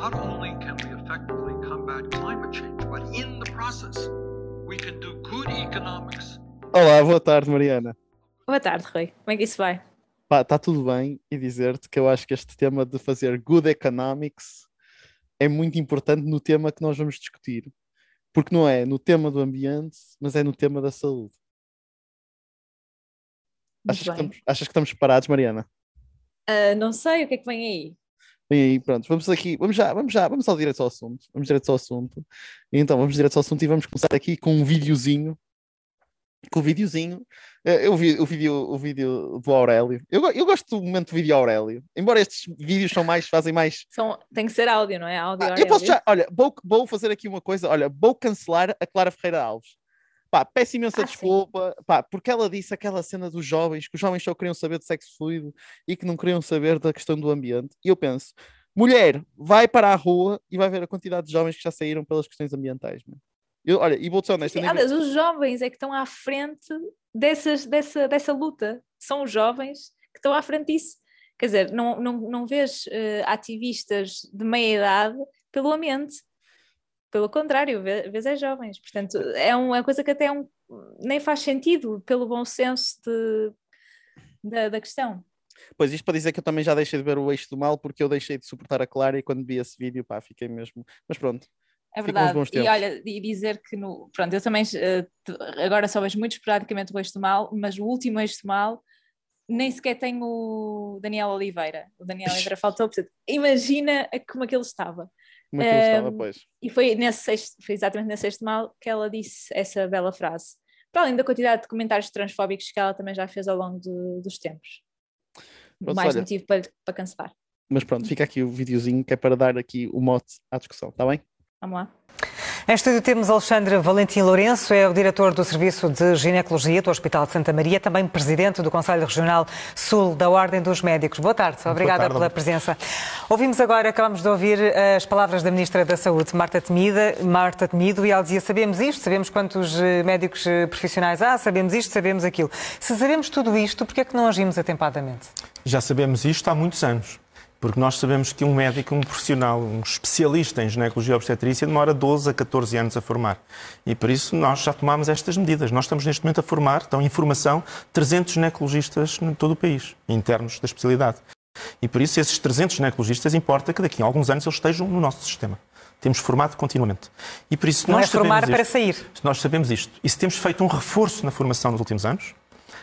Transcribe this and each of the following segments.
not only can we effectively combat climate change, but in the process, we can do good economics. Olá, boa tarde, Mariana. Boa tarde, Rui. Como é que isso vai? Pá, está tudo bem e dizer-te que eu acho que este tema de fazer good economics é muito importante no tema que nós vamos discutir. Porque não é no tema do ambiente, mas é no tema da saúde. Achas que, estamos, achas que estamos parados, Mariana? Uh, não sei, o que é que vem aí? Vem aí, pronto, vamos aqui, vamos já, vamos já, vamos ao direto ao assunto. Vamos direto ao assunto. Então, vamos direto ao assunto e vamos começar aqui com um videozinho. Com o videozinho. Eh, eu vi o vídeo, o vídeo do Aurélio. Eu, eu gosto do momento do vídeo Aurélio. Embora estes vídeos são mais, fazem mais. São, tem que ser áudio, não é? Áudio, ah, eu posso já, olha, vou, vou fazer aqui uma coisa. Olha, vou cancelar a Clara Ferreira Alves. Pá, peço imensa ah, desculpa, pá, porque ela disse aquela cena dos jovens, que os jovens só queriam saber de sexo fluido e que não queriam saber da questão do ambiente. E eu penso, mulher, vai para a rua e vai ver a quantidade de jovens que já saíram pelas questões ambientais. Eu, olha, e vou ser honesto. Aliás, os jovens é que estão à frente dessas, dessa, dessa luta. São os jovens que estão à frente disso. Quer dizer, não, não, não vês uh, ativistas de meia idade pelo ambiente pelo contrário, vês é jovens. Portanto, é uma coisa que até é um, nem faz sentido pelo bom senso de, da, da questão. Pois, isto para dizer que eu também já deixei de ver o eixo do mal porque eu deixei de suportar a Clara e quando vi esse vídeo, pá, fiquei mesmo. Mas pronto. É verdade. E olha, e dizer que no. Pronto, eu também uh, agora só vejo muito esporadicamente o eixo do mal, mas o último eixo do mal nem sequer tem o Daniel Oliveira. O Daniel Oliveira faltou, portanto, imagina como é que ele estava. Como é que ele estava, pois. E foi, nesse sexto, foi exatamente nesse sexto mal que ela disse essa bela frase. Para além da quantidade de comentários transfóbicos que ela também já fez ao longo de, dos tempos. Pronto, Mais olha, motivo para, para cancelar. Mas pronto, fica aqui o videozinho que é para dar aqui o mote à discussão, está bem? Vamos lá. Em estúdio temos Alexandre Valentim Lourenço, é o diretor do Serviço de Ginecologia do Hospital de Santa Maria, também presidente do Conselho Regional Sul da Ordem dos Médicos. Boa tarde, obrigada Boa tarde. pela presença. Ouvimos agora, acabamos de ouvir as palavras da Ministra da Saúde, Marta Temida, Marta Temido, e ela dizia, sabemos isto, sabemos quantos eh, médicos eh, profissionais há, sabemos isto, sabemos aquilo. Se sabemos tudo isto, por que é que não agimos atempadamente? Já sabemos isto há muitos anos. Porque nós sabemos que um médico, um profissional, um especialista em ginecologia e obstetrícia demora 12 a 14 anos a formar. E por isso nós já tomámos estas medidas. Nós estamos neste momento a formar, então, informação, 300 ginecologistas em todo o país, internos da especialidade. E por isso esses 300 ginecologistas importa que daqui a alguns anos eles estejam no nosso sistema. Temos formado continuamente. E por isso Não nós é formar isto, para sair. Nós sabemos isto. E se temos feito um reforço na formação nos últimos anos,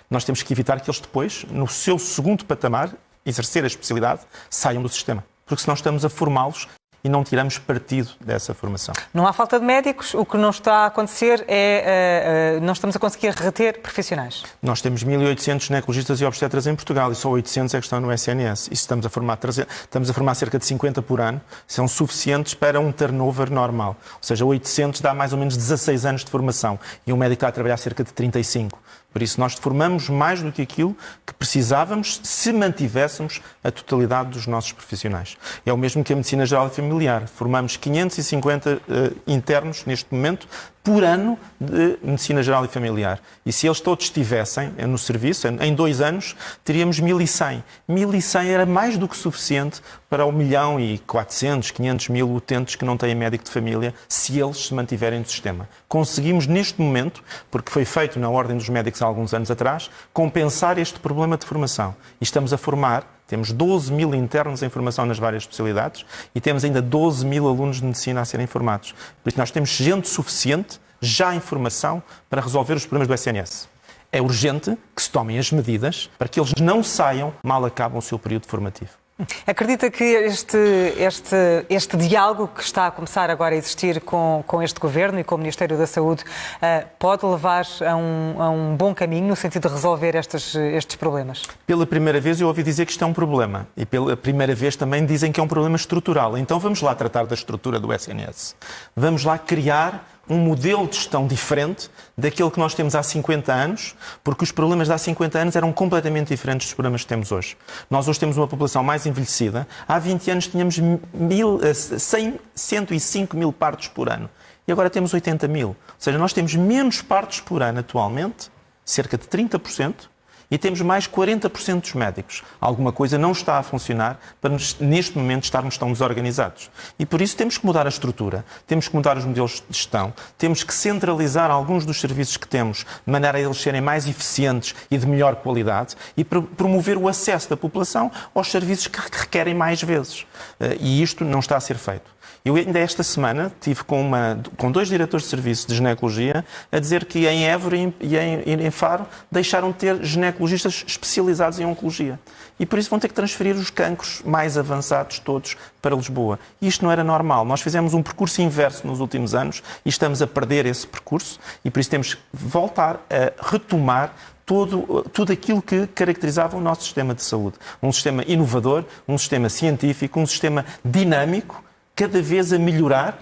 nós temos que evitar que eles depois, no seu segundo patamar, exercer a especialidade, saiam do sistema. Porque senão estamos a formá-los e não tiramos partido dessa formação. Não há falta de médicos, o que não está a acontecer é uh, uh, não estamos a conseguir reter profissionais. Nós temos 1.800 ginecologistas e obstetras em Portugal e só 800 é que estão no SNS. E estamos a formar, estamos a formar cerca de 50 por ano, são suficientes para um turnover normal. Ou seja, 800 dá mais ou menos 16 anos de formação e um médico está a trabalhar cerca de 35. Por isso, nós formamos mais do que aquilo que precisávamos se mantivéssemos a totalidade dos nossos profissionais. É o mesmo que a medicina geral e familiar. Formamos 550 uh, eh, internos neste momento por ano de medicina geral e familiar. E se eles todos estivessem no serviço, em dois anos, teríamos 1.100. 1.100 era mais do que suficiente para o milhão e 400, 500 mil utentes que não têm médico de família, se eles se mantiverem no sistema. Conseguimos, neste momento, porque foi feito na Ordem dos Médicos há alguns anos atrás, compensar este problema de formação. E estamos a formar temos 12 mil internos em formação nas várias especialidades e temos ainda 12 mil alunos de medicina a serem formados. Por isso, nós temos gente suficiente já em formação para resolver os problemas do SNS. É urgente que se tomem as medidas para que eles não saiam mal acabam o seu período formativo. Acredita que este, este, este diálogo que está a começar agora a existir com, com este Governo e com o Ministério da Saúde uh, pode levar a um, a um, bom caminho no sentido de resolver estes, estes problemas? Pela primeira vez eu ouvi dizer que isto é um problema e pela primeira vez também dizem que é um problema estrutural. Então vamos lá tratar da estrutura do SNS. Vamos lá criar um modelo de gestão diferente daquele que nós temos há 50 anos, porque os problemas de há 50 anos eram completamente diferentes dos problemas que temos hoje. Nós hoje temos uma população mais envelhecida. Há 20 anos tínhamos mil, 100, eh, 105 mil partos por ano. E agora temos 80 mil. Ou seja, nós temos menos partos por ano atualmente, cerca de 30%, e temos mais 40% dos médicos. Alguma coisa não está a funcionar para neste momento estarmos tão desorganizados. E por isso temos que mudar a estrutura, temos que mudar os modelos de gestão, temos que centralizar alguns dos serviços que temos de maneira a eles serem mais eficientes e de melhor qualidade e promover o acesso da população aos serviços que requerem mais vezes. Eh, e isto não está a ser feito. Eu ainda esta semana tive com, uma, com dois diretores de serviço de ginecologia a dizer que em Évora e em, em Faro deixaram de ter ginecologistas especializados em oncologia. E por isso vão ter que transferir os cancros mais avançados todos para Lisboa. E isto não era normal. Nós fizemos um percurso inverso nos últimos anos e estamos a perder esse percurso e por isso temos que voltar a retomar todo, tudo aquilo que caracterizava o nosso sistema de saúde. Um sistema inovador, um sistema científico, um sistema dinâmico cada vez a melhorar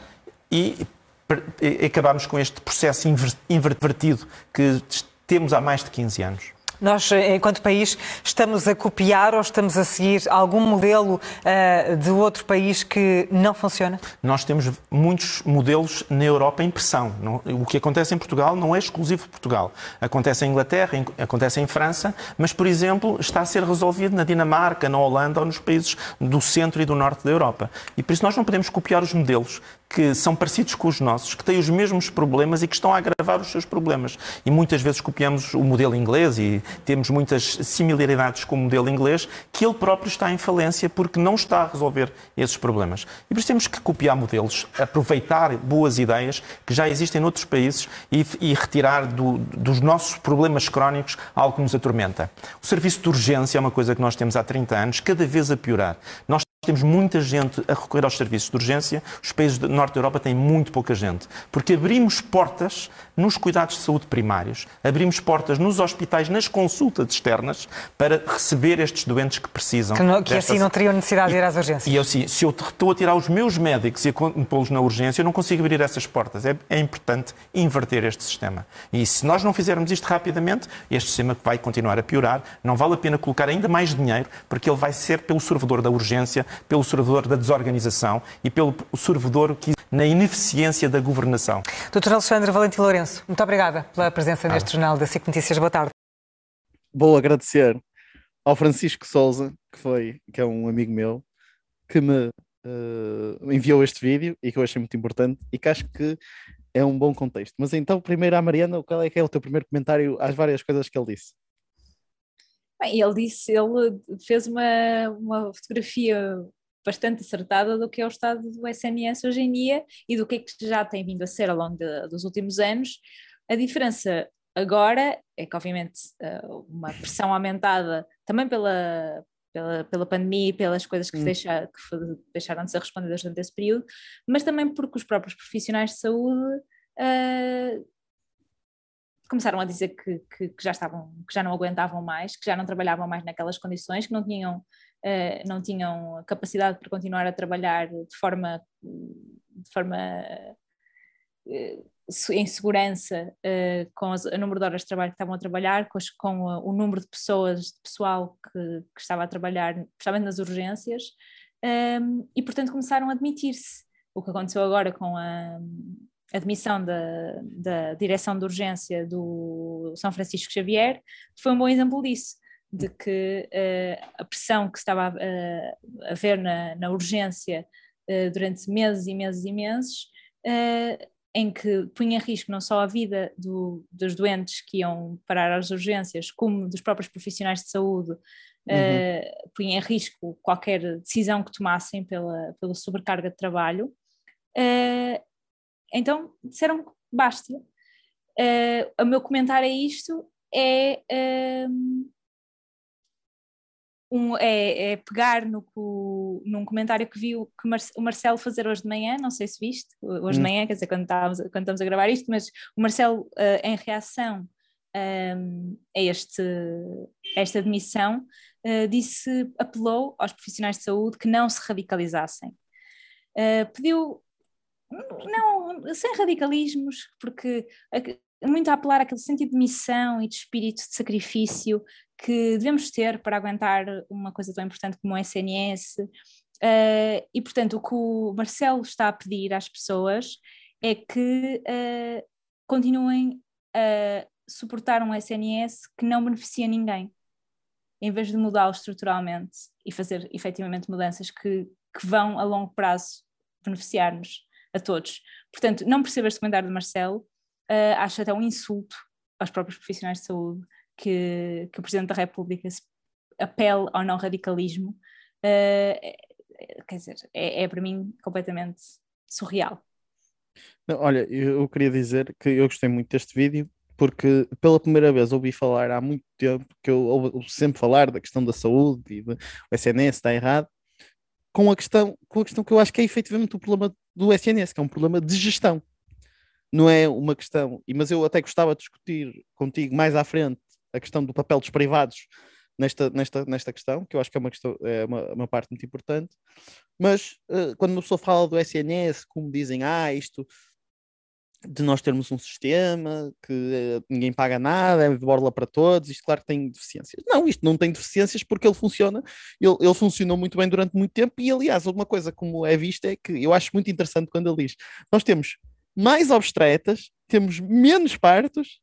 e, acabamos com este processo invertido que temos há mais de 15 anos. Nós, enquanto país, estamos a copiar ou estamos a seguir algum modelo uh, de outro país que não funciona? Nós temos muitos modelos na Europa em pressão. Não, o que acontece em Portugal não é exclusivo de Portugal. Acontece em Inglaterra, em, acontece em França, mas, por exemplo, está a ser resolvido na Dinamarca, na Holanda ou nos países do centro e do norte da Europa. E por isso nós não podemos copiar os modelos que são parecidos com os nossos, que têm os mesmos problemas e que estão a agravar os seus problemas. E muitas vezes copiamos o modelo inglês e temos muitas similaridades com o modelo inglês, que ele próprio está em falência porque não está a resolver esses problemas. E por isso temos que copiar modelos, aproveitar boas ideias que já existem noutros países e, e retirar do, dos nossos problemas crónicos algo que nos atormenta. O serviço de urgência é uma coisa que nós temos há 30 anos, cada vez a piorar. Nós temos muita gente a recorrer aos serviços de urgência, os países do norte da Europa têm muito pouca gente, porque abrimos portas nos cuidados de saúde primários, abrimos portas nos hospitais, nas consultas externas, para receber estes doentes que precisam. Que, não, que assim não teriam necessidade de ir às urgências. E eu sim, se eu estou a tirar os meus médicos e a pô-los na urgência, eu não consigo abrir essas portas. É, é importante inverter este sistema. E se nós não fizermos isto rapidamente, este sistema vai continuar a piorar, não vale a pena colocar ainda mais dinheiro, porque ele vai ser pelo servidor da urgência, pelo servidor da desorganização e pelo servidor que na ineficiência da governação. Doutor Alexandre Valentim Lourenço, muito obrigada pela presença neste jornal da SIC Notícias. Boa tarde. Vou agradecer ao Francisco Souza, que foi que é um amigo meu, que me uh, enviou este vídeo e que eu achei muito importante e que acho que é um bom contexto. Mas então, primeiro à Mariana, qual é que é o teu primeiro comentário às várias coisas que ele disse? Bem, ele disse, ele fez uma, uma fotografia bastante acertada do que é o estado do SNS hoje em dia e do que é que já tem vindo a ser ao longo de, dos últimos anos. A diferença agora é que, obviamente, eh, uma pressão aumentada também pela, pela, pela pandemia e pelas coisas que, hum. deixa, que deixaram de ser respondidas durante esse período, mas também porque os próprios profissionais de saúde uh, começaram a dizer que, que, que, já estavam, que já não aguentavam mais, que já não trabalhavam mais naquelas condições, que não tinham, uh, não tinham capacidade para continuar a trabalhar de forma, de forma uh, em segurança uh, com as, o número de horas de trabalho que estavam a trabalhar, com, com o número de pessoas, de pessoal que, que estava a trabalhar, especialmente nas urgências, um, ehm, e portanto começaram a admitir-se. O que aconteceu agora com a admissão da, da direção de urgência do São Francisco Xavier foi um bom exemplo disso, de que uh, a pressão que estava a, uh, a haver na, na urgência uh, durante meses e meses e meses, em que punha em risco não só a vida do, dos doentes que iam parar às urgências, como dos próprios profissionais de saúde, uhum. punha em risco qualquer decisão que tomassem pela, pela sobrecarga de trabalho. Uh, então disseram basta. Uh, o meu comentário a isto é, um, um, é, é pegar no, num comentário que vi o, que o Marcelo fazer hoje de manhã, não sei se viste, hoje hum. de manhã, quer dizer, quando, estávamos, quando estamos a gravar isto, mas o Marcelo, uh, em reação um, a, este, a esta admissão, uh, disse, apelou aos profissionais de saúde que não se radicalizassem. Uh, pediu não, sem radicalismos, porque muito a apelar àquele sentido de missão e de espírito de sacrifício que devemos ter para aguentar uma coisa tão importante como o SNS. Uh, e, portanto, o que o Marcelo está a pedir às pessoas é que uh, continuem a suportar um SNS que não beneficia ninguém. em vez de mudá-lo estruturalmente e fazer efetivamente mudanças que, que vão a longo prazo beneficiar-nos a todos. Portanto, não percebo este comentário de Marcelo, uh, acho até um insulto aos próprios profissionais de saúde que, que o Presidente da República se apele ao não radicalismo. Uh, quer dizer, é, é para mim completamente surreal. Não, olha, eu queria dizer que eu gostei muito deste vídeo porque pela primeira vez ouvi falar há muito tempo que eu ouvi sempre falar da questão da saúde e do SNS está errado com a questão com a questão que eu acho que é efetivamente o problema do SNS que é um problema de gestão não é uma questão mas eu até gostava de discutir contigo mais à frente a questão do papel dos privados nesta, nesta, nesta questão, que eu acho que é uma, questão, é uma, uma parte muito importante. Mas uh, quando uma pessoa fala do SNS, como dizem, ah, isto de nós termos um sistema que uh, ninguém paga nada, é de borla para todos, isto claro que tem deficiências. Não, isto não tem deficiências porque ele funciona, ele, ele funcionou muito bem durante muito tempo e aliás, uma coisa como é vista é que eu acho muito interessante quando ele diz, nós temos mais obstretas, temos menos partos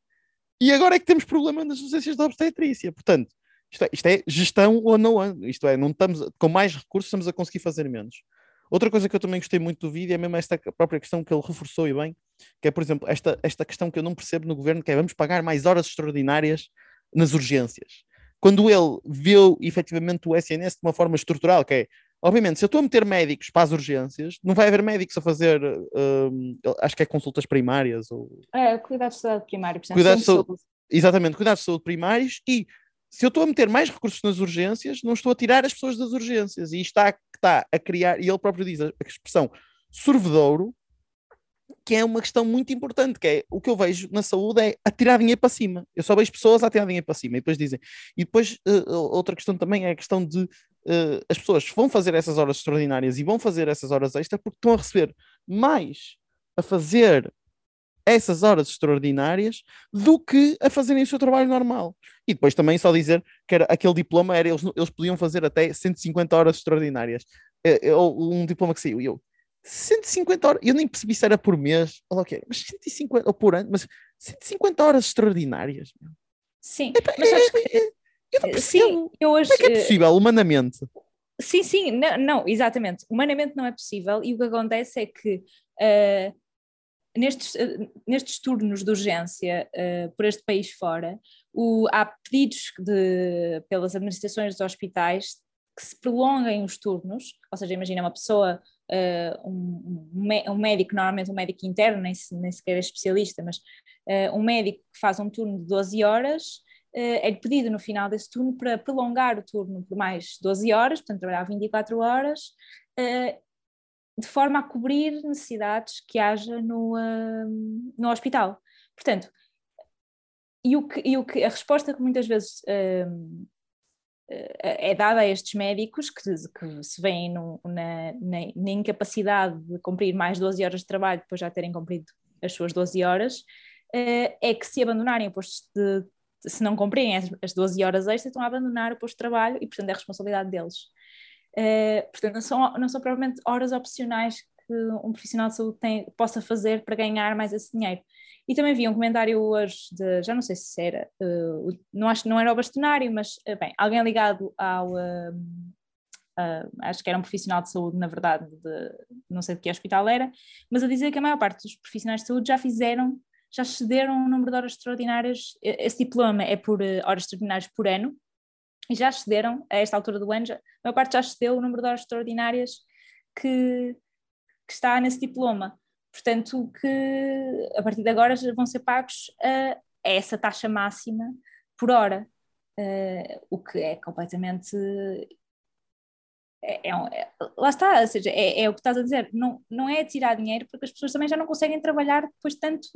e agora é que temos problema nas urgências da obstetrícia. Portanto, isto é, isto é, gestão ou não, isto é, não estamos, com mais recursos estamos a conseguir fazer menos. Outra coisa que eu também gostei muito do vídeo é mesmo esta própria questão que ele reforçou e bem, que é, por exemplo, esta, esta questão que eu não percebo no governo, que é vamos pagar mais horas extraordinárias nas urgências. Quando ele viu efetivamente o SNS de uma forma estrutural, que é, obviamente, se eu estou a meter médicos para as urgências, não vai haver médicos a fazer, um, acho que é consultas primárias. Ou... É, cuidados de saúde primário. Cuidados de saúde, exatamente, cuidados de saúde primários e se eu estou a meter mais recursos nas urgências, não estou a tirar as pessoas das urgências. E está, está a criar, e ele próprio diz a, a expressão sorvedouro, que é uma questão muito importante, que é o que eu vejo na saúde é atirar dinheiro para cima. Eu só vejo pessoas a atirar dinheiro para cima e depois dizem. E depois uh, outra questão também é a questão de uh, as pessoas vão fazer essas horas extraordinárias e vão fazer essas horas extras porque estão a receber mais a fazer essas horas extraordinárias do que a fazerem o seu trabalho normal. E depois também só dizer que era, aquele diploma era, eles, eles podiam fazer até 150 horas extraordinárias. É, um diploma que saiu, eu, 150 horas, eu nem percebi se era por mês, ou okay, mas 150, ou por ano, mas 150 horas extraordinárias. Sim, é, mas acho que... É, eu não percebo. Sim, eu hoje... Como é que é possível, humanamente? Sim, sim, não, não, exatamente. Humanamente não é possível, e o que acontece é que uh, nestes, eh, nestes turnos de urgência uh, por este país fora, o, há pedidos de, pelas administrações dos hospitais que se prolonguem os turnos, ou seja, imagina uma pessoa, uh, um, um, médico, normalmente um médico interno, nem, nem sequer é especialista, mas uh, um médico que faz um turno de 12 horas, é pedido no final desse turno para prolongar o turno por mais 12 horas, portanto trabalhar 24 horas, de forma a cobrir necessidades que haja no, uh, no hospital. Portanto, e, o que, e o que, a resposta que muitas vezes uh, é dada a estes médicos que, que se veem no, na, na, na, incapacidade de cumprir mais 12 horas de trabalho depois já terem cumprido as suas 12 horas, uh, é que se abandonarem o posto de, se não cumprirem as, as 12 horas extras, estão a abandonar o posto de trabalho e, portanto, é responsabilidade deles. Uh, portanto, não são, não são propriamente horas opcionais que um profissional de saúde tem, possa fazer para ganhar mais esse dinheiro. E também vi um comentário hoje de, já não sei se era, uh, não acho não era o bastonário, mas uh, bem, alguém ligado ao, acho que era um profissional de saúde, na verdade, de, não sei de que hospital era, mas a dizer que a maior parte dos profissionais de saúde já fizeram, já cederam um número de horas extraordinárias, esse diploma é por horas extraordinárias por ano, e já excederam, a esta altura do ano, já, a maior parte já excedeu o número de horas extraordinárias que, que está nesse diploma. Portanto, que a partir de agora vão ser pagos a, essa taxa máxima por hora, uh, o que é completamente. É, é, é, lá está, ou seja, é, é, o que estás a dizer, não, não é tirar dinheiro porque as pessoas também já não conseguem trabalhar depois tanto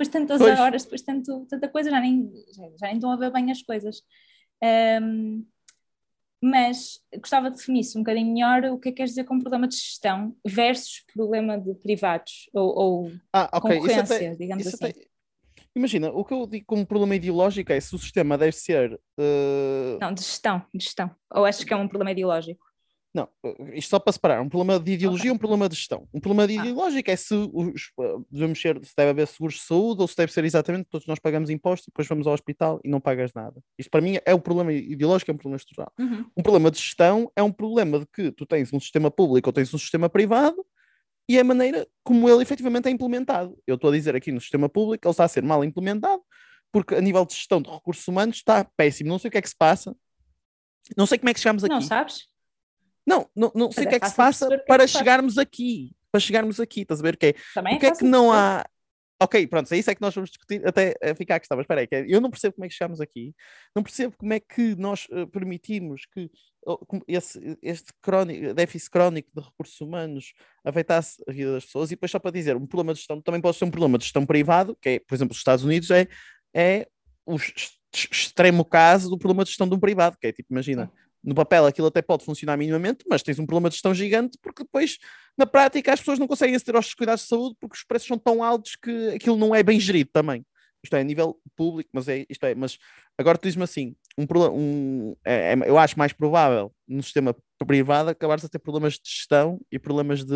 depois tantas pois. horas, depois tanto, tanta coisa, já nem, já, já nem estão a ver bem as coisas. Um, mas gostava de definir-se um bocadinho melhor o que é que queres dizer com problema de gestão versus problema de privados ou, ou ah, okay. concorrência, até, digamos assim. Até, imagina, o que eu digo como problema ideológico é se o sistema deve ser. Uh... Não, de gestão, de gestão. Ou achas que é um problema ideológico? Não, isto só para separar. Um problema de ideologia e um problema de gestão. Um problema de Ah. ideológico é se os, devemos ser, se deve haver seguros de saúde ou se deve ser exatamente todos nós pagamos impostos e depois vamos ao hospital e não pagas nada. Isto para mim é o problema ideológico, é um problema estrutural. Uhum. Um problema de gestão é um problema de que tu tens um sistema público ou tens um sistema privado e é a maneira como ele efetivamente é implementado. Eu estou a dizer aqui no sistema público, ele está a ser mal implementado, porque a nível de gestão de recursos humanos está péssimo. Não sei o que é que se passa. Não sei como é que chegamos aqui. Não sabes? Não, não, não sei é o que é que se passa que é para que chegarmos aqui. Para chegarmos aqui, estás a ver o que é? Também Porque é que fácil não há. Ok, pronto, é isso é que nós vamos discutir até ficar a questão. Mas espera aí, que é- eu não percebo como é que chegamos aqui, não percebo como é que nós eh, permitimos que oh, como esse, este crónico, déficit crónico de recursos humanos afetasse a vida das pessoas. E depois, só para dizer, um problema de gestão também pode ser um problema de gestão privado, que é, por exemplo, os Estados Unidos é, é o ex- ex- extremo caso do problema de gestão de um privado, que é tipo, imagina, no papel aquilo até pode funcionar minimamente, mas tens um problema de gestão gigante porque depois, na prática, as pessoas não conseguem aceder aos cuidados de saúde porque os preços são tão altos que aquilo não é bem gerido também. Isto é a nível público, mas é isto é, mas agora tu dizes-me assim, um, um, é- é- eu acho mais provável no sistema privado acabares a ter problemas de gestão e problemas de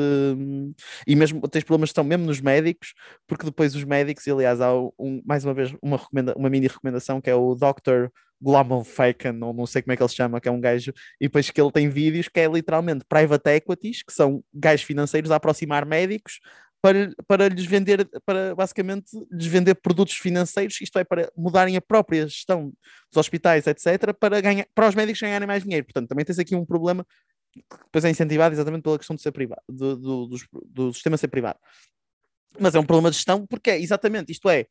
e mesmo tens problemas de gestão mesmo nos médicos, porque depois os médicos, e aliás, há um, mais uma vez uma, recomenda, uma mini recomendação que é o Dr. Global Faken, ou não sei como é que ele se chama, que é um gajo, e depois que ele tem vídeos que é literalmente private equities, que são gajos financeiros a aproximar médicos para, para lhes vender, para basicamente lhes vender produtos financeiros, isto é, para mudarem a própria gestão dos hospitais, etc., para, ganhar, para os médicos ganharem mais dinheiro. Portanto, também tens aqui um problema que depois é incentivado exatamente pela questão de ser privado, do, do, do, do sistema ser privado. Mas é um problema de gestão, porque é exatamente, isto é,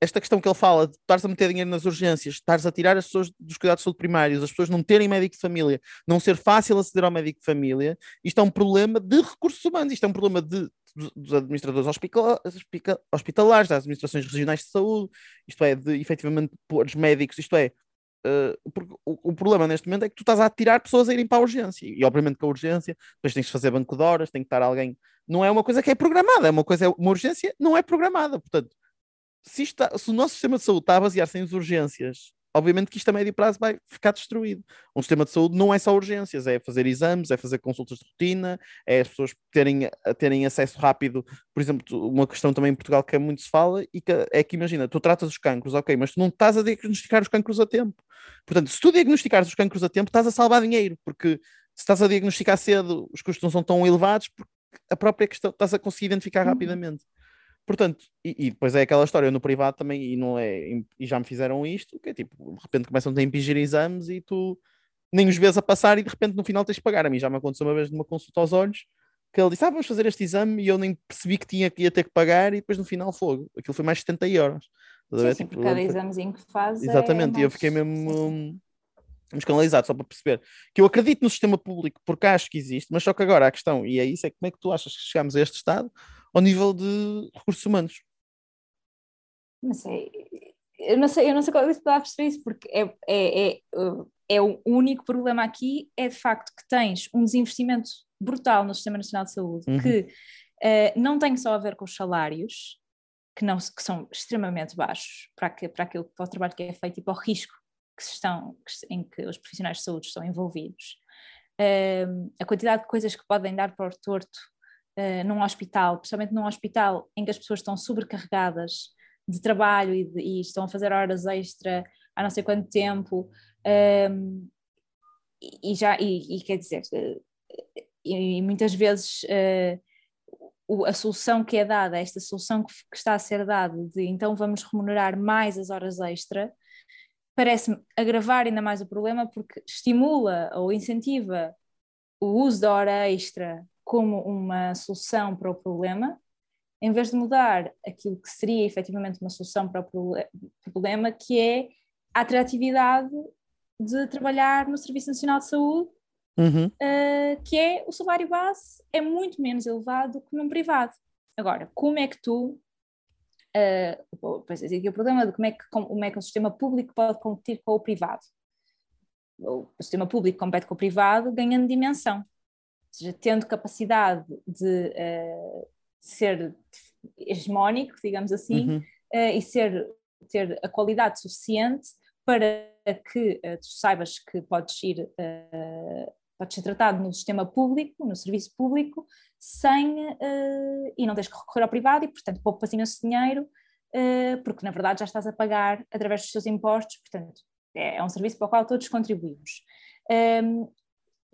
esta questão que ele fala de estares a meter dinheiro nas urgências, estares a tirar as pessoas dos cuidados de saúde primários, as pessoas não terem médico de família, não ser fácil aceder ao médico de família, isto é um problema de recursos humanos, isto é um problema de, dos, administradores hospitalares, das administrações regionais de saúde, isto é, de efetivamente pôr os médicos, isto é, uh, porque o, problema neste momento é que tu estás a tirar pessoas a irem para a urgência, e obviamente com a urgência, depois tens de fazer banco de horas, tem que estar alguém, não é uma coisa que é programada, é uma coisa, uma urgência não é programada, portanto, se, está- se o nosso sistema de saúde está a basear-se em urgências, obviamente que isto a médio prazo vai ficar destruído. Um sistema de saúde não é só urgências, é fazer exames, é fazer consultas de rotina, é as pessoas terem, terem acesso rápido. Por exemplo, uma questão também em Portugal que é muito se fala e que é que imagina, tu tratas os cancros, ok, mas tu não estás a diagnosticar os cancros a tempo. Portanto, se tu diagnosticares os cancros a tempo, estás a salvar dinheiro, porque se estás a diagnosticar cedo, os custos não são tão elevados, porque a própria questão estás a conseguir identificar Uhum. rapidamente. Portanto, e, e depois é aquela história no privado também, e não é, e já me fizeram isto, que é tipo, de repente começam a impingir exames e tu nem os vês a passar e de repente no final tens de pagar. A mim já me aconteceu uma vez numa consulta aos olhos, que ele disse, ah, vamos fazer este exame, e eu nem percebi que tinha que ia ter que pagar, e depois no final fogo. Aquilo foi mais de 70 euros. Sim, sim, Tipo, por cada examezinho que faz. é Exatamente, e eu mais- fiquei mesmo sim. escandalizado, só para perceber que eu acredito no sistema público porque acho que existe, mas só que agora a questão, e é isso, é como é que tu achas que chegamos a este estado ao nível de recursos humanos? Não sei. Eu não sei, eu não sei qual é a perceber isso, porque é, é, é, uh, é o único problema aqui é de facto que tens um desinvestimento brutal no Sistema Nacional de Saúde, Uhum. que eh, não tem só a ver com os salários, que, não, que são extremamente baixos para, que, para, aquilo, para o trabalho que é feito e para o risco que estão, em que os profissionais de saúde estão envolvidos. Ehm, a quantidade de coisas que podem dar para o torto eh, num hospital, principalmente num hospital em que as pessoas estão sobrecarregadas de trabalho e, de- e estão a fazer horas extra há não sei quanto tempo, ehm, e, e já, e, e quer dizer, eh, e, muitas vezes eh, o- a solução que é dada, esta solução que, que está a ser dada de então vamos remunerar mais as horas extra, parece-me agravar ainda mais o problema porque estimula ou incentiva o uso da hora extra como uma solução para o problema, em vez de mudar aquilo que seria efetivamente uma solução para o problema, que é a atratividade de trabalhar no Serviço Nacional de Saúde Uhum. Uh, que é o salário base é muito menos elevado que num privado. Agora, como é que tu. Uh, pois é, aqui o problema de como é, que, como é que o sistema público pode competir com o privado. O, sistema público compete com o privado ganhando dimensão, seja, tendo capacidade de, uh, ser hegemónico, digamos assim, Uhum. uh, e ser, ter a qualidade suficiente para que uh, tu saibas que podes ir uh, pode ser tratado no sistema público, no serviço público, sem, e não tens que recorrer ao privado e, portanto, poupas imenso dinheiro, porque na verdade já estás a pagar através dos seus impostos, portanto, é, é um serviço para o qual todos contribuímos. Um, ehm,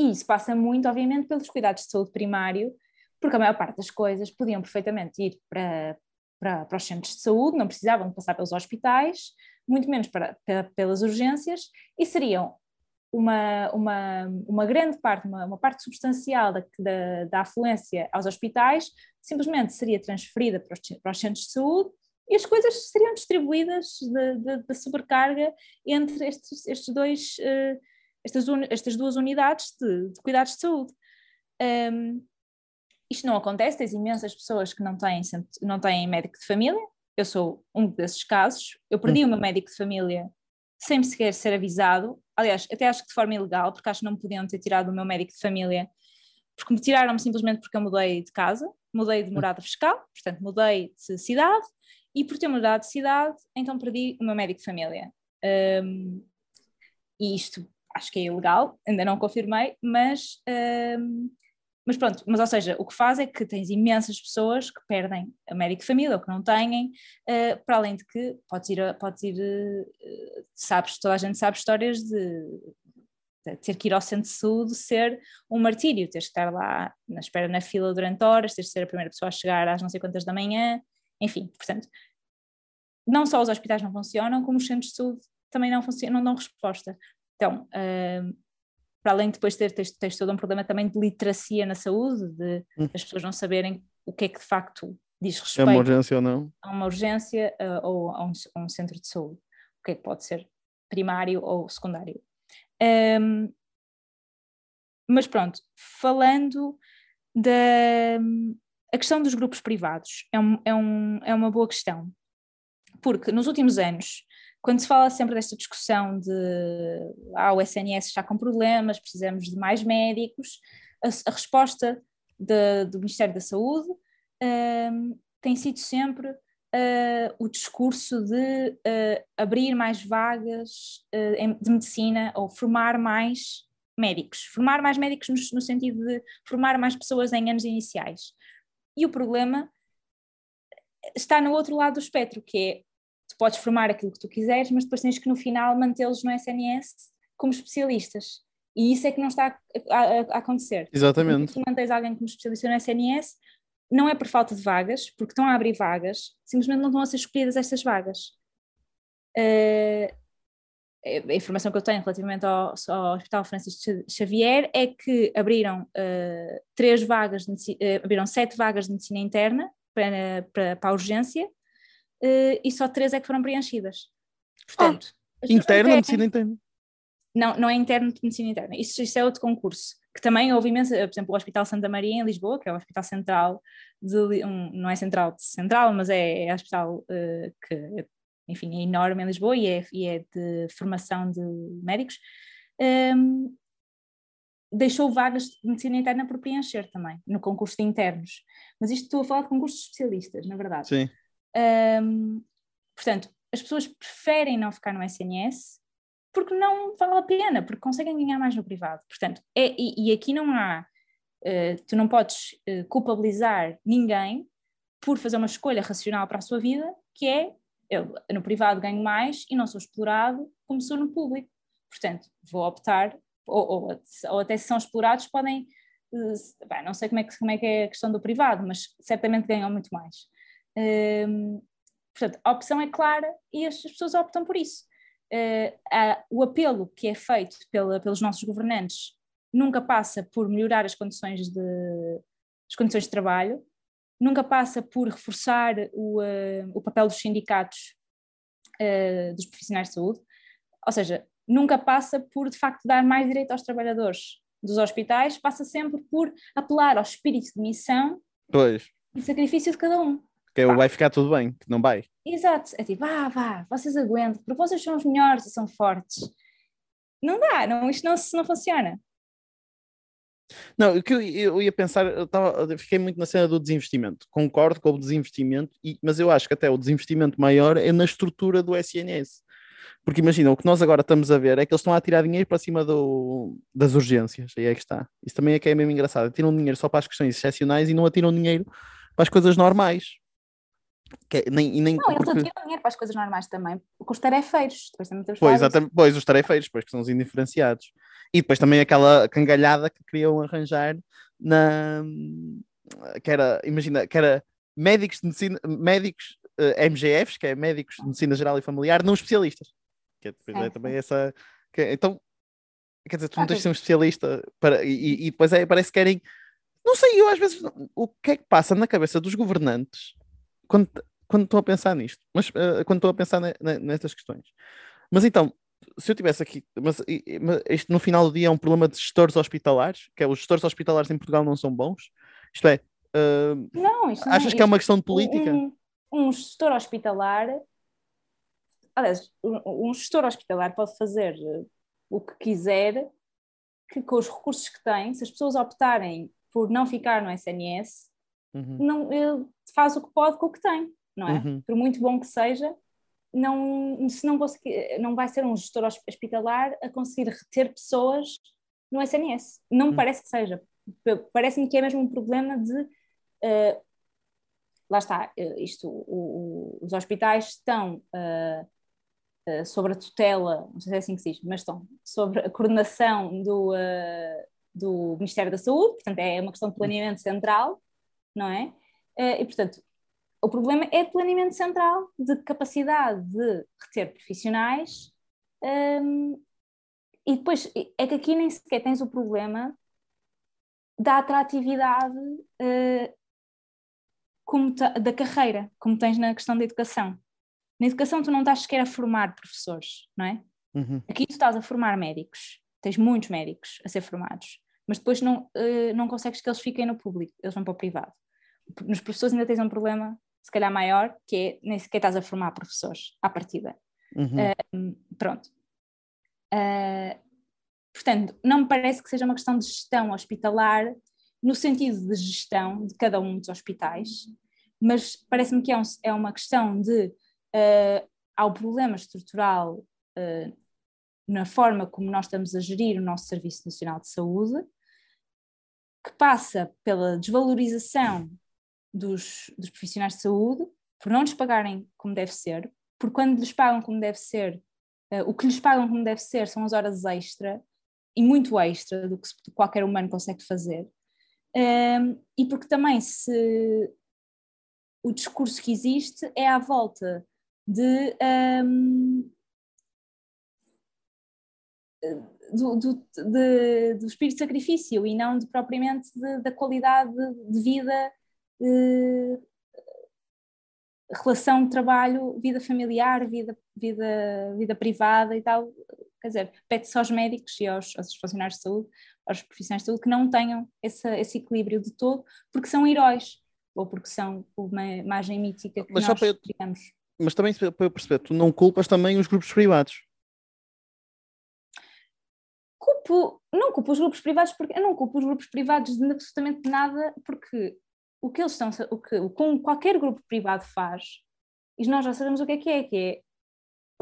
e isso passa muito, obviamente, pelos cuidados de saúde primário, porque a maior parte das coisas podiam perfeitamente ir para, para, para os centros de saúde, não precisavam de passar pelos hospitais, muito menos para, para, pelas urgências, e seriam uma, uma, uma grande parte, uma, uma parte substancial da, da, da, afluência aos hospitais simplesmente seria transferida para os, para os, centros de saúde e as coisas seriam distribuídas da sobrecarga entre estes, estes dois, uh, estas, un, estas duas unidades de, de cuidados de saúde. Um, isto não acontece, tens imensas pessoas que não têm, não têm médico de família, eu sou um desses casos, eu perdi hum. o meu médico de família sem sequer ser avisado, aliás, até acho que de forma ilegal, porque acho que não me podiam ter tirado o meu médico de família, porque me tiraram-me simplesmente porque eu mudei de casa, mudei de morada fiscal, portanto mudei de cidade, e por ter mudado de cidade, então perdi o meu médico de família. Um, e isto acho que é ilegal, ainda não confirmei, mas um, mas pronto, mas ou seja, o que faz é que tens imensas pessoas que perdem a médico família ou que não têm, uh, para além de que podes ir, podes ir uh, sabes, toda a gente sabe histórias de, de, ter que ir ao centro de saúde ser um martírio, teres que estar lá na espera na fila durante horas, teres de ser a primeira pessoa a chegar às não sei quantas da manhã, enfim, portanto, não só os hospitais não funcionam, como os centros de saúde também não funcionam, não dão resposta. Então, uh, para além de depois ter tens, tens todo um problema também de literacia na saúde, de hum. as pessoas não saberem o que é que de facto diz respeito é uma urgência ou não a uma urgência uh, ou a um, a um, centro de saúde, o que é que pode ser primário ou secundário. Um, mas pronto, falando da a questão dos grupos privados é, um, é, um, é uma boa questão, porque nos últimos anos quando se fala sempre desta discussão de ah, o SNS está com problemas, precisamos de mais médicos, a, a resposta de, do Ministério da Saúde um, tem sido sempre uh, o discurso de uh, abrir mais vagas uh, de medicina ou formar mais médicos, formar mais médicos no, no sentido de formar mais pessoas em anos iniciais. E o problema está no outro lado do espectro, que é tu podes formar aquilo que tu quiseres, mas depois tens que no final mantê-los no SNS como especialistas. E isso é que não está a, a, a acontecer. Exatamente. Se tu mantens alguém como especialista no SNS, não é por falta de vagas, porque estão a abrir vagas, simplesmente não estão a ser escolhidas estas vagas. Uh, a informação que eu tenho relativamente ao, ao, Hospital Francisco Xavier é que abriram uh, três vagas, de, uh, abriram sete vagas de medicina interna para, para, para a urgência uh, e só três é que foram preenchidas. Portanto, ah, interna, medicina interna. Não, não é interno de medicina interna. Isso, isso é outro concurso. Que também houve imensa, por exemplo, o Hospital Santa Maria em Lisboa, que é o hospital central, de, um, não é central de central, mas é, é hospital uh, que, enfim, é enorme em Lisboa e é, e é de formação de médicos. Um, ehm, deixou vagas de medicina interna por preencher também, no concurso de internos. Mas isto estou a falar de concursos especialistas, na verdade. Sim. Um, portanto, as pessoas preferem não ficar no SNS porque não vale a pena, porque conseguem ganhar mais no privado. Portanto, é, e, e aqui não há, uh, tu não podes uh, culpabilizar ninguém por fazer uma escolha racional para a sua vida, que é eu no privado ganho mais e não sou explorado como sou no público. Portanto, vou optar, ou, ou, ou até se são explorados, podem, uh, bem, não sei como é, que, como é que é a questão do privado, mas certamente ganham muito mais. Um, portanto, a opção é clara e as pessoas optam por isso. Uh, o apelo que é feito pela, pelos nossos governantes nunca passa por melhorar as condições de, as condições de trabalho, nunca passa por reforçar o, uh, o papel dos sindicatos uh, dos profissionais de saúde, ou seja, nunca passa por de facto dar mais direito aos trabalhadores dos hospitais, passa sempre por apelar ao espírito de missão pois. e sacrifício de cada um. Que é vai ficar tudo bem, que não vai. Exato, é tipo, vá, vá, vocês aguentam, porque vocês são os melhores e são fortes. Não dá, não, isto não, não funciona. Não, o que eu, eu, ia pensar, eu, tava, eu fiquei muito na cena do desinvestimento. Concordo com o desinvestimento, e, mas eu acho que até o desinvestimento maior é na estrutura do SNS. Porque imagina, o que nós agora estamos a ver é que eles estão a tirar dinheiro para cima do, das urgências, aí é que está. Isso também é que é mesmo engraçado. Tiram dinheiro só para as questões excepcionais e não atiram dinheiro para as coisas normais. Que, é, nem, nem, não, eles porque... atiram dinheiro para as coisas normais também, com os tarefeiros. Depois também temos pois, exatamente, pois, os tarefeiros, pois, que são os indiferenciados. E depois também aquela cangalhada que queriam arranjar na. que era, imagina, que era médicos de medicina, médicos uh, eh, MGFs, que é médicos de medicina geral e familiar, não especialistas. Que é, depois é, é também essa. Que, então, quer dizer, tu não tens de ser um especialista para, e, e depois é, parece que querem. Não sei, eu às vezes. O que é que passa na cabeça dos governantes quando, quando estou a pensar nisto? Mas uh, quando estou a pensar ne, ne, nestas questões. Mas então, se eu tivesse aqui, mas, isto no final do dia é um problema de gestores hospitalares, que é os gestores hospitalares em Portugal não são bons. Isto é, uh, não, isto não achas é, que é uma questão de política? Um, um gestor hospitalar, aliás, um, um gestor hospitalar pode fazer o que quiser, que com os recursos que tem, se as pessoas optarem por não ficar no SNS, uhum. não, faz o que pode com o que tem, não é? Uhum. Por muito bom que seja, não, se não, conseguir, não vai ser um gestor hospitalar a conseguir reter pessoas no SNS. Não me hum. parece que seja. Parece-me que é mesmo um problema de. Uh, lá está, eh, isto, o, o, os hospitais estão uh, uh, sobre a tutela, não sei se é assim que se diz, mas estão sobre a coordenação do, do Ministério da Saúde, portanto é uma questão de planeamento central, não é? E portanto, o problema é de planeamento central, de capacidade de reter profissionais, um, e depois é que aqui nem sequer tens o problema da atratividade uh, da carreira, como tens na questão da educação. Na educação tu não estás sequer a formar professores, não é? Uhum. Aqui tu estás a formar médicos, tens muitos médicos a ser formados, mas depois não, uh, não consegues que eles fiquem no público, eles vão para o privado. Nos professores ainda tens um problema se calhar maior, que é nem sequer estás a formar professores à partida. Uhum. Uh, pronto. Uh, portanto, não me parece que seja uma questão de gestão hospitalar, no sentido de gestão de cada um dos hospitais, mas parece-me que é, um, é, uma questão de uh, há um problema estrutural uh, na forma como nós estamos a gerir o nosso Serviço Nacional de Saúde, que passa pela desvalorização dos, dos profissionais de saúde por não lhes pagarem como deve ser, por quando lhes pagam como deve ser, uh, o que lhes pagam como deve ser são as horas extra e muito extra do que qualquer humano consegue fazer. Um, e porque também se o discurso que existe é à volta de um, do, do, de, do espírito de sacrifício e não de, propriamente de, da qualidade de vida relação de trabalho, vida familiar, vida, vida, vida privada e tal. Quer dizer, pede-se aos médicos e aos, aos funcionários de saúde, aos profissionais de saúde, que não tenham esse, esse equilíbrio de todo, porque são heróis, ou porque são uma imagem mítica que mas nós eu, criamos. Mas também, para eu perceber, tu não culpas também os grupos privados? Culpo, não culpo os grupos privados, porque eu não culpo os grupos privados de absolutamente nada, porque o que eles estão, o que com qualquer grupo privado faz, e nós já sabemos o que é que é, que é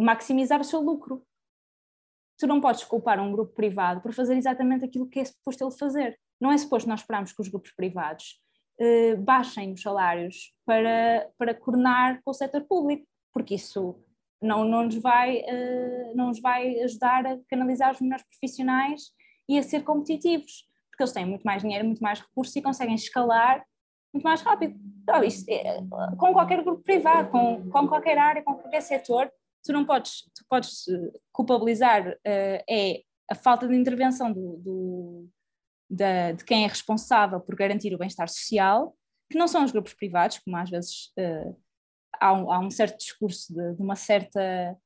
maximizar o seu lucro. Tu não podes culpar um grupo privado por fazer exatamente aquilo que é suposto ele fazer. Não é suposto nós esperarmos que os grupos privados eh, baixem os salários para, para coordenar com o setor público, porque isso não, não, nos vai, eh, não nos vai ajudar a canalizar os melhores profissionais e a ser competitivos, porque eles têm muito mais dinheiro, muito mais recursos e conseguem escalar muito mais rápido. Então, isto, é, com qualquer grupo privado, com, com qualquer área, com qualquer setor, tu não podes, tu podes eh, culpabilizar uh, é a falta de intervenção do, do da, de quem é responsável por garantir o bem-estar social, que não são os grupos privados, como às vezes uh, há, um, há, um, certo discurso de, de, uma certa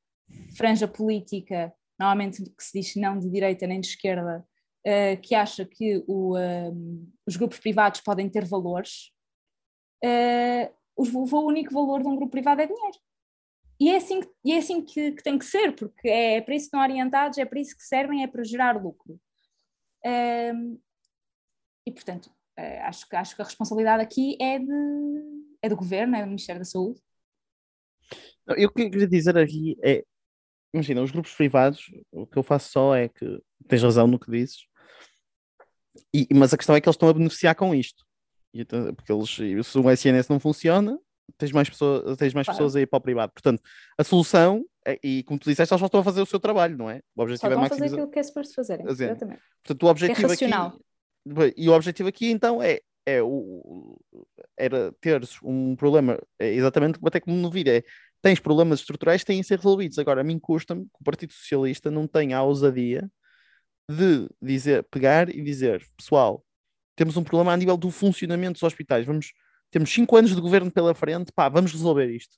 franja política, normalmente que se diz não de direita nem de esquerda, uh, que acha que o, os grupos privados podem ter valores, uh, o, único valor de um grupo privado é dinheiro. E é assim, e é assim que, que, tem que ser, porque é para isso que estão orientados, é para isso que servem, é para gerar lucro. Uh, e, portanto, uh, acho, que, acho que a responsabilidade aqui é, de, é do Governo, é do Ministério da Saúde. Eu queria dizer aqui é, imagina, os grupos privados, o que eu faço só é que tens razão no que dizes, e, mas a questão é que eles estão a beneficiar com isto. Então, porque eles, se o SNS não funciona, tens mais, pessoa, tens mais claro. pessoas aí para o privado. Portanto, a solução, é, e como tu disseste, eles só estão a fazer o seu trabalho, não é? O objetivo só é maximizar... a fazer aquilo que é suposto fazer. Exatamente. Portanto, o objetivo é aqui... E o objetivo aqui, então, é, é o, era teres um problema, é exatamente até como no vídeo, é tens problemas estruturais que têm de ser resolvidos. Agora, a mim custa-me que o Partido Socialista não tenha a ousadia de dizer, pegar e dizer, pessoal, temos um problema a nível do funcionamento dos hospitais, vamos, temos cinco anos de governo pela frente, pá, vamos resolver isto.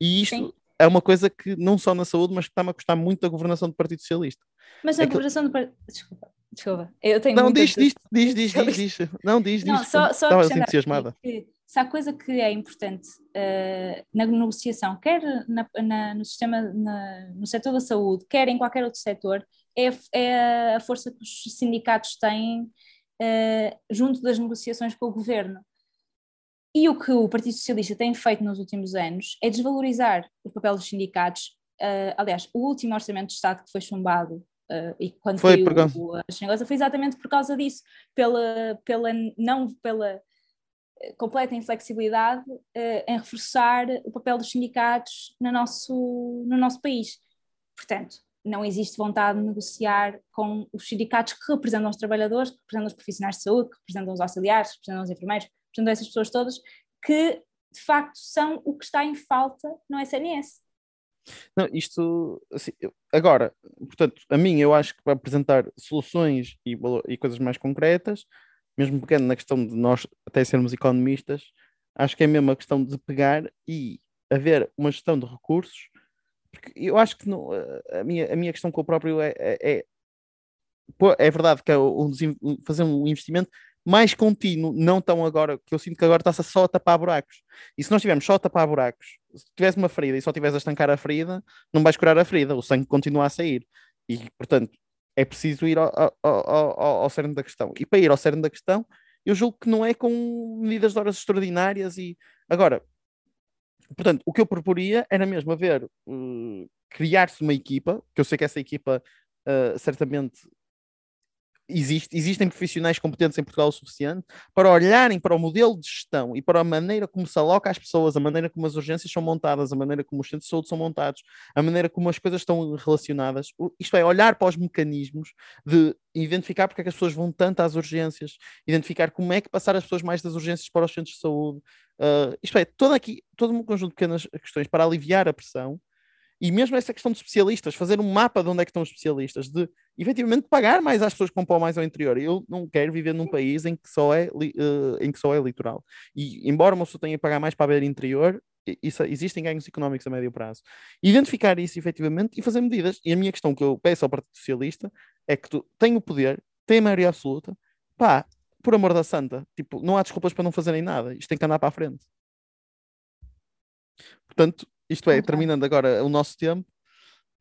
E isto Sim. é uma coisa que não só na saúde, mas que está-me a custar muito a governação do Partido Socialista. Mas a é governação que... do Partido... Desculpa. Desculpa, eu tenho Não, diz, diz, diz, diz, diz, diz, Não, diz, diz. Não, só, só Estava entusiasmada. Que, se há coisa que é importante uh, na negociação, quer na, na, no sistema, na, no setor da saúde, quer em qualquer outro setor, é, é a força que os sindicatos têm junto das negociações com o governo. E o que o Partido Socialista tem feito nos últimos anos é desvalorizar o papel dos sindicatos. Uh, aliás, o último orçamento de Estado que foi chumbado uh, e quando foi, o, a foi exatamente por causa disso, pela, pela não pela completa inflexibilidade uh, em reforçar o papel dos sindicatos no nosso, no nosso país. Portanto, não existe vontade de negociar com os sindicatos que representam os trabalhadores, que representam os profissionais de saúde, que representam os auxiliares, que representam os enfermeiros, que representam essas pessoas todas, que de facto são o que está em falta no SNS. Não, isto, assim, agora, portanto, a mim eu acho que para apresentar soluções e, e coisas mais concretas, mesmo pegando na questão de nós até sermos economistas, acho que é mesmo a questão de pegar e haver uma gestão de recursos, porque eu acho que não, a, minha, a minha questão com o próprio é, é, é, é verdade que é um, fazer um investimento mais contínuo, não tão agora, que eu sinto que agora está-se só a tapar buracos. E se nós estivermos só a tapar buracos, se tivesse uma ferida e só tivesse a estancar a ferida, não vais curar a ferida, o sangue continua a sair. E, portanto, é preciso ir ao, ao, ao, ao cerne da questão. E para ir ao cerne da questão, eu julgo que não é com medidas de horas extraordinárias e agora, portanto, o que eu proporia era mesmo haver uh, criar-se uma equipa, que eu sei que essa equipa uh, certamente existe, existem profissionais competentes em Portugal o suficiente para olharem para o modelo de gestão e para a maneira como se aloca às pessoas, a maneira como as urgências são montadas, a maneira como os centros de saúde são montados, a maneira como as coisas estão relacionadas. Isto é, olhar para os mecanismos de identificar porque é que as pessoas vão tanto às urgências, identificar como é que passar as pessoas mais das urgências para os centros de saúde. Uh, isto é, todo aqui, todo um conjunto de pequenas questões para aliviar a pressão e mesmo essa questão de especialistas, fazer um mapa de onde é que estão os especialistas, de efetivamente pagar mais às pessoas que para mais ao interior. Eu não quero viver num país em que só é, uh, em que só é litoral. E embora uma pessoa tenha que pagar mais para ver interior, isso, existem ganhos económicos a médio prazo. Identificar isso efetivamente e fazer medidas. E a minha questão que eu peço ao Partido Socialista é que tu tem o poder, tem a maioria absoluta, pá, por amor da santa, tipo, não há desculpas para não fazerem nada. Isto tem que andar para a frente. Portanto, isto é, terminando agora o nosso tempo,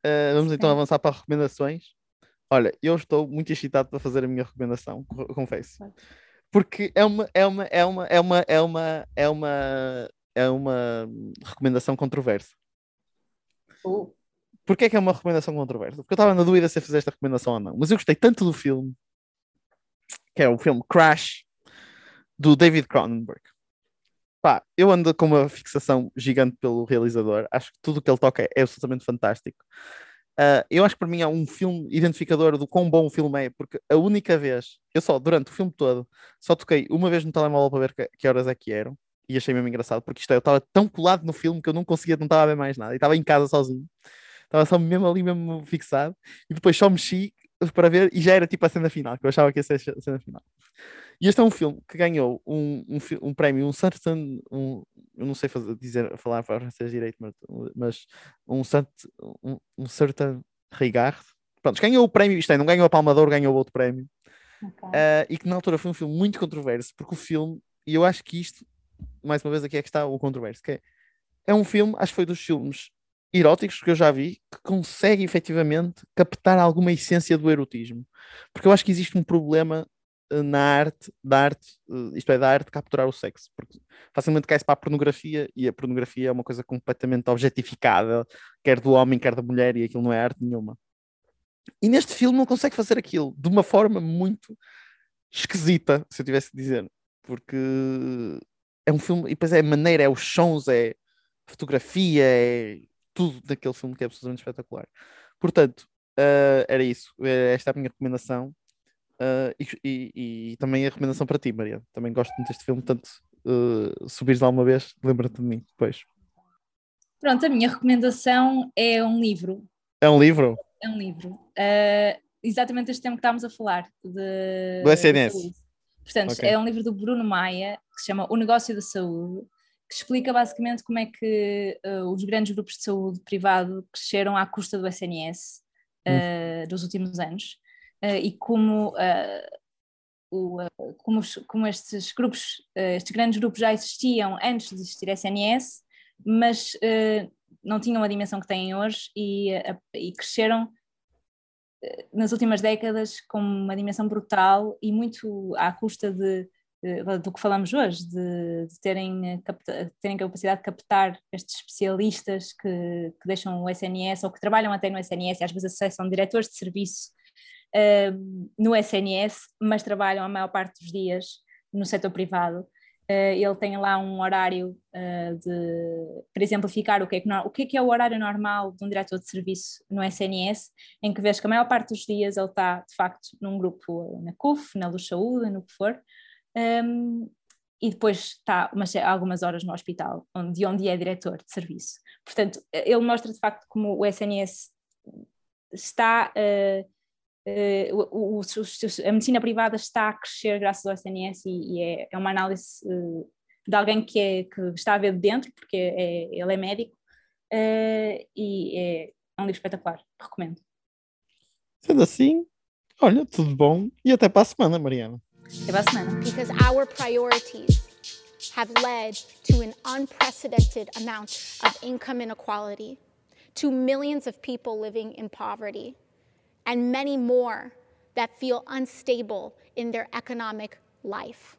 uh, vamos então avançar para recomendações. Olha, eu estou muito excitado para fazer a minha recomendação, confesso. Porque é uma, é uma, é uma, é uma, é uma, é uma, é uma recomendação controversa. Uh. Porquê é que é uma recomendação controversa? Porque eu estava na dúvida se eu fazer esta recomendação ou não. Mas eu gostei tanto do filme, que é o filme Crash, do David Cronenberg. Pá, eu ando com uma fixação gigante pelo realizador. Acho que tudo o que ele toca é absolutamente fantástico. Uh, eu acho que para mim é um filme identificador do quão bom o filme é, porque a única vez, eu só, durante o filme todo, só toquei uma vez no telemóvel para ver que, que horas é que eram e achei mesmo engraçado, porque isto é, eu estava tão colado no filme que eu não conseguia, não estava a ver mais nada, e estava em casa sozinho, estava só mesmo ali, mesmo fixado, e depois só mexi para ver e já era tipo a cena final, que eu achava que ia ser a cena final. E este é um filme que ganhou um, um, um prémio, um certain, um, eu não sei fazer, dizer, falar francês direito, mas, mas um, um, um certain regard. Pronto, ganhou o prémio, isto é, não ganhou a Palmador, ganhou outro prémio. Okay. Uh, e que na altura foi um filme muito controverso, porque o filme, e eu acho que isto, mais uma vez aqui é que está o controverso, que é, é um filme, acho que foi dos filmes eróticos que eu já vi, que consegue efetivamente captar alguma essência do erotismo. Porque eu acho que existe um problema uh, na arte, da arte, uh, isto é, da arte capturar o sexo, porque facilmente cai-se para a pornografia e a pornografia é uma coisa completamente objetificada, quer do homem, quer da mulher, e aquilo não é arte nenhuma. E neste filme não consegue fazer aquilo de uma forma muito esquisita, se eu tivesse que dizer, porque é um filme, e depois é a maneira, é os sons, é fotografia, é tudo daquele filme que é absolutamente espetacular. Portanto, uh, era isso. Esta é a minha recomendação. Uh, e, e, e, também a recomendação para ti, Maria. Também gosto muito deste filme, portanto, uh, subires lá uma vez, lembra-te de mim depois. Pronto, a minha recomendação é um livro. É um livro? É um livro. Uh, exatamente este tema que estávamos a falar. De, do SNS. Portanto, okay. é um livro do Bruno Maia, que se chama O Negócio da Saúde, que explica basicamente como é que uh, os grandes grupos de saúde privado cresceram à custa do SNS uh, dos últimos anos uh, e como, o, como, os, como, estes grupos, estes grandes grupos já existiam antes de existir SNS, mas não tinham a dimensão que têm hoje e, e cresceram nas últimas décadas com uma dimensão brutal e muito à custa de do que falamos hoje, de, de terem, eh, capta, terem capacidade de captar estes especialistas que, que, deixam o SNS ou que trabalham até no SNS, às vezes são diretores de serviço uh, no SNS, mas trabalham a maior parte dos dias no setor privado. Uh, ele tem lá um horário uh, de, para exemplificar o que, é que, o que, é que é o horário normal de um diretor de serviço no SNS, em que vês que a maior parte dos dias ele está, de facto, num grupo na CUF, na Luz Saúde, no que for, um, e depois está umas, algumas horas no hospital, onde, onde é diretor de serviço. Portanto, ele mostra de facto como o SNS está. Uh, uh, o, o, a medicina privada está a crescer graças ao SNS e, e é, é, uma análise uh, de alguém que, é, que está a ver de dentro, porque é, ele é médico, e é um livro espetacular, recomendo. Sendo assim, olha, tudo bom e até para a semana, Mariana. Because our priorities have led to an unprecedented amount of income inequality, to millions of people living in poverty, and many more that feel unstable in their economic life.